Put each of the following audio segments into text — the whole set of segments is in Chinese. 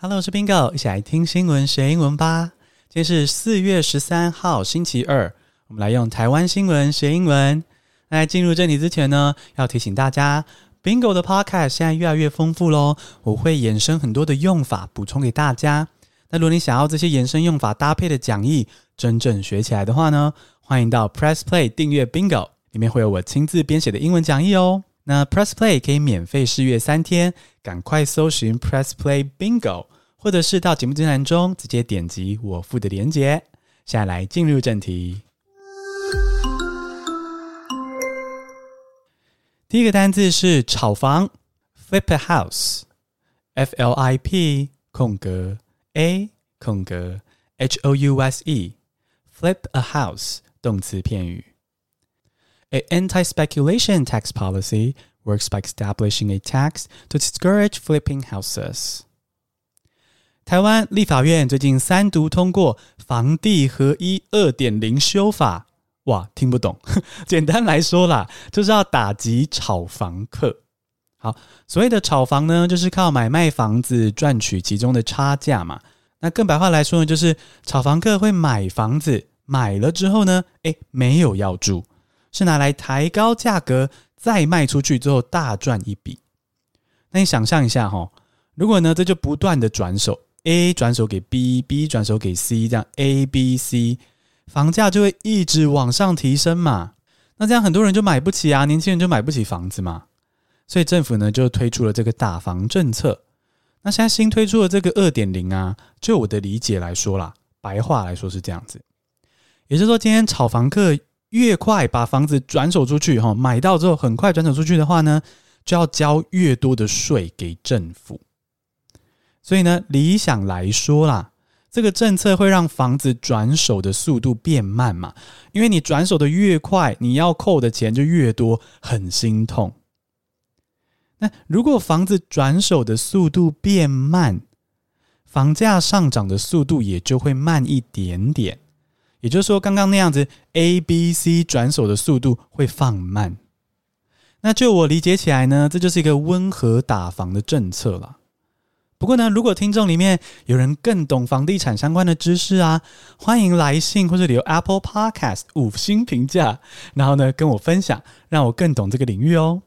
Hello，我是 Bingo，一起来听新闻学英文吧。今天是四月十三号，星期二，我们来用台湾新闻学英文。在进入正题之前呢，要提醒大家，Bingo 的 Podcast 现在越来越丰富喽，我会衍生很多的用法补充给大家。那如果你想要这些衍生用法搭配的讲义真正学起来的话呢，欢迎到 Press Play 订阅 Bingo，里面会有我亲自编写的英文讲义哦。那 Press Play 可以免费试阅三天，赶快搜寻 Press Play Bingo，或者是到节目资讯栏中直接点击我附的链接。现在来进入正题。第一个单字是炒房，Flip a house，F L I P 空格 A 空格 H O U S E，Flip a house 动词片语。A anti-speculation tax policy works by establishing a tax to discourage flipping houses. 台湾立法院最近三读通过房地合一二点零修法，哇，听不懂。简单来说啦，就是要打击炒房客。好，所谓的炒房呢，就是靠买卖房子赚取其中的差价嘛。那更白话来说呢，就是炒房客会买房子，买了之后呢，诶，没有要住。是拿来抬高价格，再卖出去之后大赚一笔。那你想象一下哈，如果呢，这就不断的转手，A 转手给 B，B 转手给 C，这样 A、B、C，房价就会一直往上提升嘛。那这样很多人就买不起啊，年轻人就买不起房子嘛。所以政府呢就推出了这个打房政策。那现在新推出的这个二点零啊，就我的理解来说啦，白话来说是这样子，也就是说今天炒房客。越快把房子转手出去，哈，买到之后很快转手出去的话呢，就要交越多的税给政府。所以呢，理想来说啦，这个政策会让房子转手的速度变慢嘛，因为你转手的越快，你要扣的钱就越多，很心痛。那如果房子转手的速度变慢，房价上涨的速度也就会慢一点点。也就是说，刚刚那样子，A、B、C 转手的速度会放慢。那就我理解起来呢，这就是一个温和打房的政策了。不过呢，如果听众里面有人更懂房地产相关的知识啊，欢迎来信或者留 Apple Podcast 五星评价，然后呢跟我分享，让我更懂这个领域哦。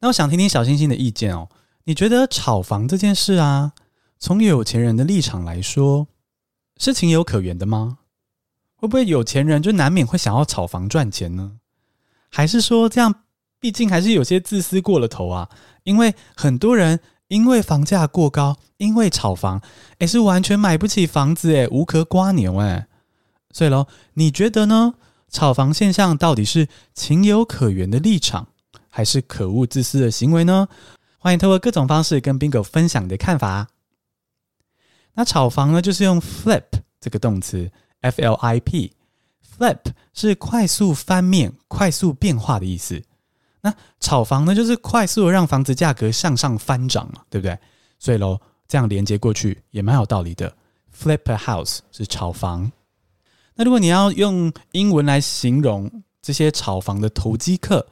那我想听听小星星的意见哦。你觉得炒房这件事啊，从有钱人的立场来说，是情有可原的吗？会不会有钱人就难免会想要炒房赚钱呢？还是说这样，毕竟还是有些自私过了头啊？因为很多人因为房价过高，因为炒房，诶，是完全买不起房子，诶，无壳蜗牛，诶。所以喽，你觉得呢？炒房现象到底是情有可原的立场，还是可恶自私的行为呢？欢迎透过各种方式跟 Bingo 分享你的看法。那炒房呢，就是用 flip 这个动词。F L I P，flip 是快速翻面、快速变化的意思。那炒房呢，就是快速让房子价格向上翻涨嘛，对不对？所以喽，这样连接过去也蛮有道理的。Flip a house 是炒房。那如果你要用英文来形容这些炒房的投机客，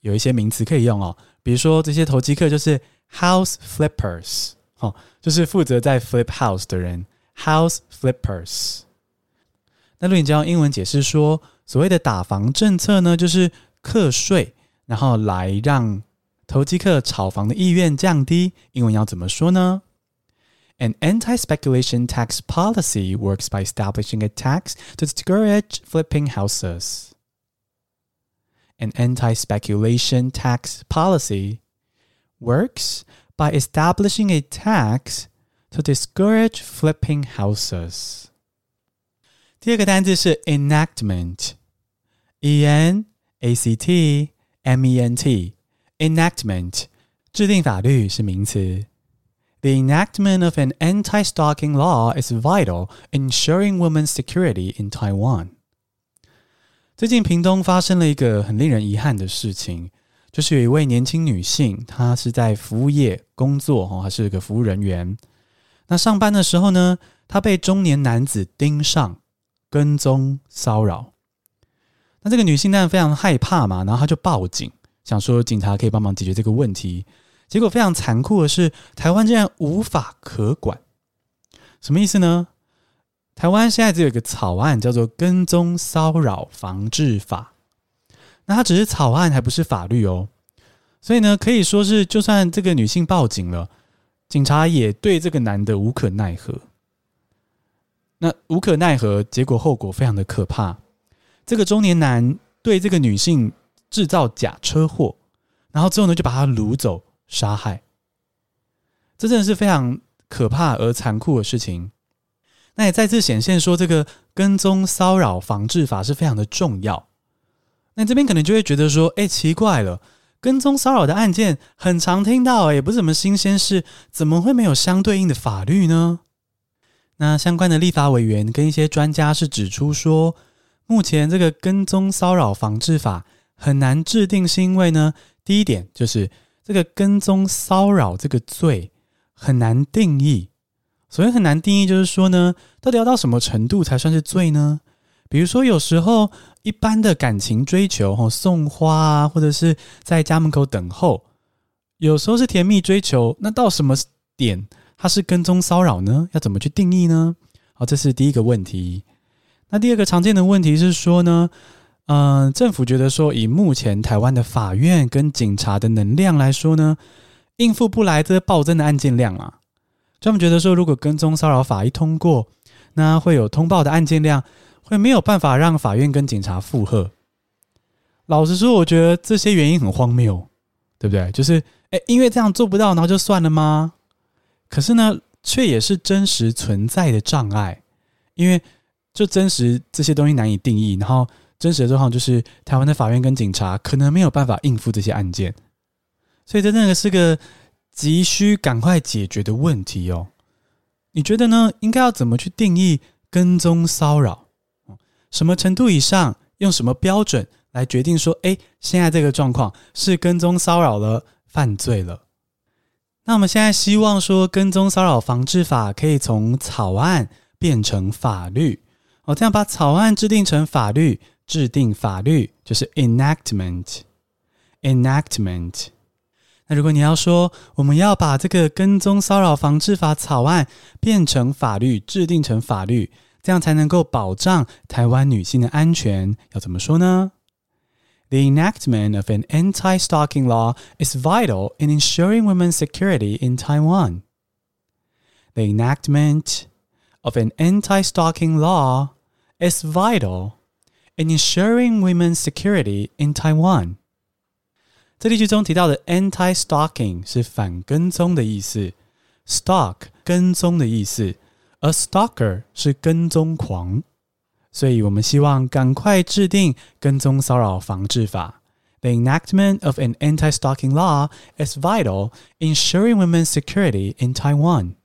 有一些名词可以用哦。比如说，这些投机客就是 house flippers，哦，就是负责在 flip house 的人，house flippers。那如果你就用英文解释说，所谓的打房政策呢，就是课税，然后来让投机客炒房的意愿降低。英文要怎么说呢？An anti-speculation tax policy works by establishing a tax to discourage flipping houses. An anti-speculation tax policy works by establishing a tax to discourage flipping houses. 第二个单字是 enactment，e n a c t m e n t，enactment 制定法律是名词。The enactment of an anti-stalking law is vital in ensuring women's security in Taiwan。最近屏东发生了一个很令人遗憾的事情，就是有一位年轻女性，她是在服务业工作，哦，还是一个服务人员。那上班的时候呢，她被中年男子盯上。跟踪骚扰，那这个女性当然非常害怕嘛，然后她就报警，想说警察可以帮忙解决这个问题。结果非常残酷的是，台湾竟然无法可管，什么意思呢？台湾现在只有一个草案，叫做《跟踪骚扰防治法》，那它只是草案，还不是法律哦。所以呢，可以说是，就算这个女性报警了，警察也对这个男的无可奈何。那无可奈何，结果后果非常的可怕。这个中年男对这个女性制造假车祸，然后之后呢，就把她掳走、杀害。这真的是非常可怕而残酷的事情。那也再次显现说，这个跟踪骚扰防治法是非常的重要。那这边可能就会觉得说，哎，奇怪了，跟踪骚扰的案件很常听到，也不是什么新鲜事，怎么会没有相对应的法律呢？那相关的立法委员跟一些专家是指出说，目前这个跟踪骚扰防治法很难制定，是因为呢，第一点就是这个跟踪骚扰这个罪很难定义。所谓很难定义，就是说呢，到底要到什么程度才算是罪呢？比如说，有时候一般的感情追求，吼送花啊，或者是在家门口等候，有时候是甜蜜追求，那到什么点？它是跟踪骚扰呢？要怎么去定义呢？好，这是第一个问题。那第二个常见的问题是说呢，嗯、政府觉得说，以目前台湾的法院跟警察的能量来说呢，应付不来这暴增的案件量啊。他们觉得说，如果跟踪骚扰法一通过，那会有通报的案件量，会没有办法让法院跟警察负荷。老实说，我觉得这些原因很荒谬，对不对？就是，诶，因为这样做不到，然后就算了吗？可是呢，却也是真实存在的障碍，因为就真实这些东西难以定义，然后真实的状况就是台湾的法院跟警察可能没有办法应付这些案件，所以这真的是个急需赶快解决的问题哦。你觉得呢？应该要怎么去定义跟踪骚扰？什么程度以上？用什么标准来决定说，哎，现在这个状况是跟踪骚扰了，犯罪了？那我们现在希望说，跟踪骚扰防治法可以从草案变成法律，哦，这样把草案制定成法律，制定法律就是 enactment，enactment。那如果你要说，我们要把这个跟踪骚扰防治法草案变成法律，制定成法律，这样才能够保障台湾女性的安全，要怎么说呢？？The enactment of an anti-stalking law is vital in ensuring women's security in Taiwan. The enactment of an anti-stalking law is vital in ensuring women's security in Taiwan. 这例句中提到的 anti-stalking 是反跟踪的意思，stalk 跟踪的意思，而 stalker 是跟踪狂。 所以我们希望赶快制定跟踪骚扰防治法。The enactment of an anti-stalking law is vital in ensuring women's security in Taiwan。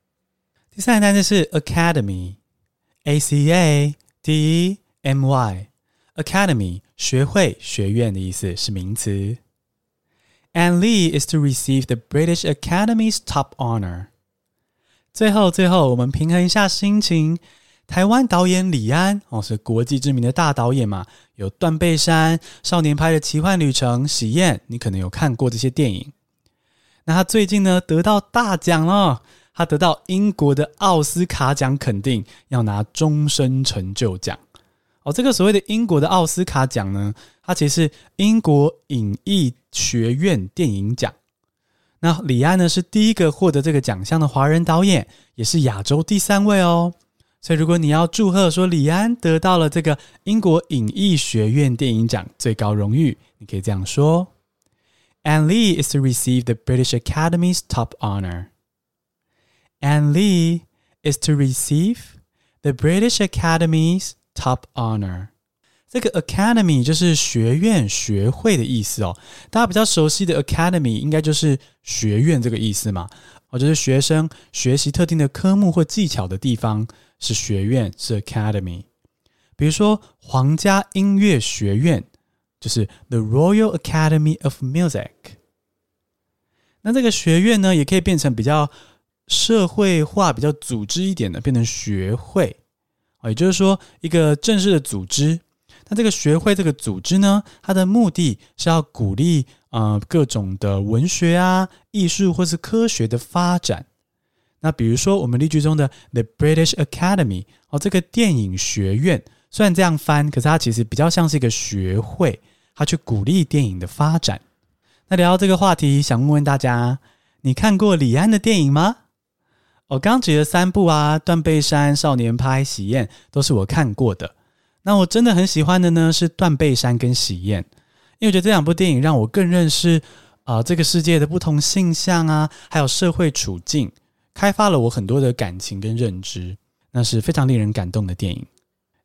第三个单词是 academy，a c a d e m y，academy 学会学院的意思是名词。Ann Lee is to receive the British Academy's top honor。最后，最后我们平衡一下心情。 台湾导演李安哦，是国际知名的大导演嘛，有《断背山》、少年派的奇幻旅程、喜宴，你可能有看过这些电影。那他最近呢得到大奖了，他得到英国的奥斯卡奖肯定，要拿终身成就奖。哦，这个所谓的英国的奥斯卡奖呢，它其实是英国影艺学院电影奖。那李安呢是第一个获得这个奖项的华人导演，也是亚洲第三位哦。所以，如果你要祝贺说李安得到了这个英国影艺学院电影奖最高荣誉，你可以这样说：Ann Lee is to receive the British Academy's top honor. Ann Lee is to receive the British Academy's top honor. 这个 Academy 就是学院、学会的意思哦。大家比较熟悉的 Academy 应该就是学院这个意思嘛，哦，就是学生学习特定的科目或技巧的地方。是学院，是 academy。比如说，皇家音乐学院就是 the Royal Academy of Music。那这个学院呢，也可以变成比较社会化、比较组织一点的，变成学会。也就是说，一个正式的组织。那这个学会这个组织呢，它的目的是要鼓励呃各种的文学啊、艺术或是科学的发展。那比如说我们例句中的 The British Academy 哦，这个电影学院虽然这样翻，可是它其实比较像是一个学会，它去鼓励电影的发展。那聊到这个话题，想问问大家，你看过李安的电影吗？我刚举的三部啊，《断背山》、《少年派》、《喜宴》都是我看过的。那我真的很喜欢的呢，是《断背山》跟《喜宴》，因为我觉得这两部电影让我更认识啊、这个世界的不同性向啊，还有社会处境，开发了我很多的感情跟认知，那是非常令人感动的电影。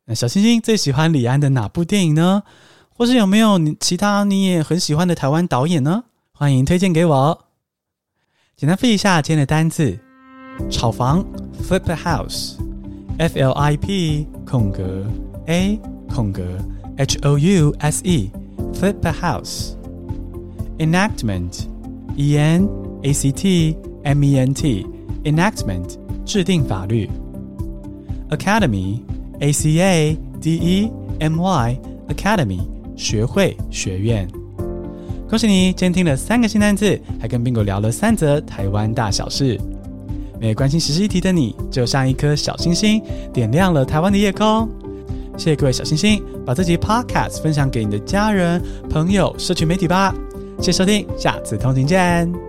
那小星星最喜欢李安的哪部电影呢？或是有没有你其他你也很喜欢的台湾导演呢？欢迎推荐给我。简单复一下今天的单字。炒房，flip a house，F L I P 空格 A 空格 H O U S E，flip a house。enactment，E N A C T M E N T enactment，制定法律。academy，A C A D E M Y，academy 学会学院。恭喜你，今天听了三个新单词，还跟 Bingo 聊了三则台湾大小事。没关心时事议题的你，就像一颗小星星，点亮了台湾的夜空。谢谢各位小星星，把这集 Podcast 分享给你的家人、朋友、社群媒体吧。谢谢收听，下次通勤见。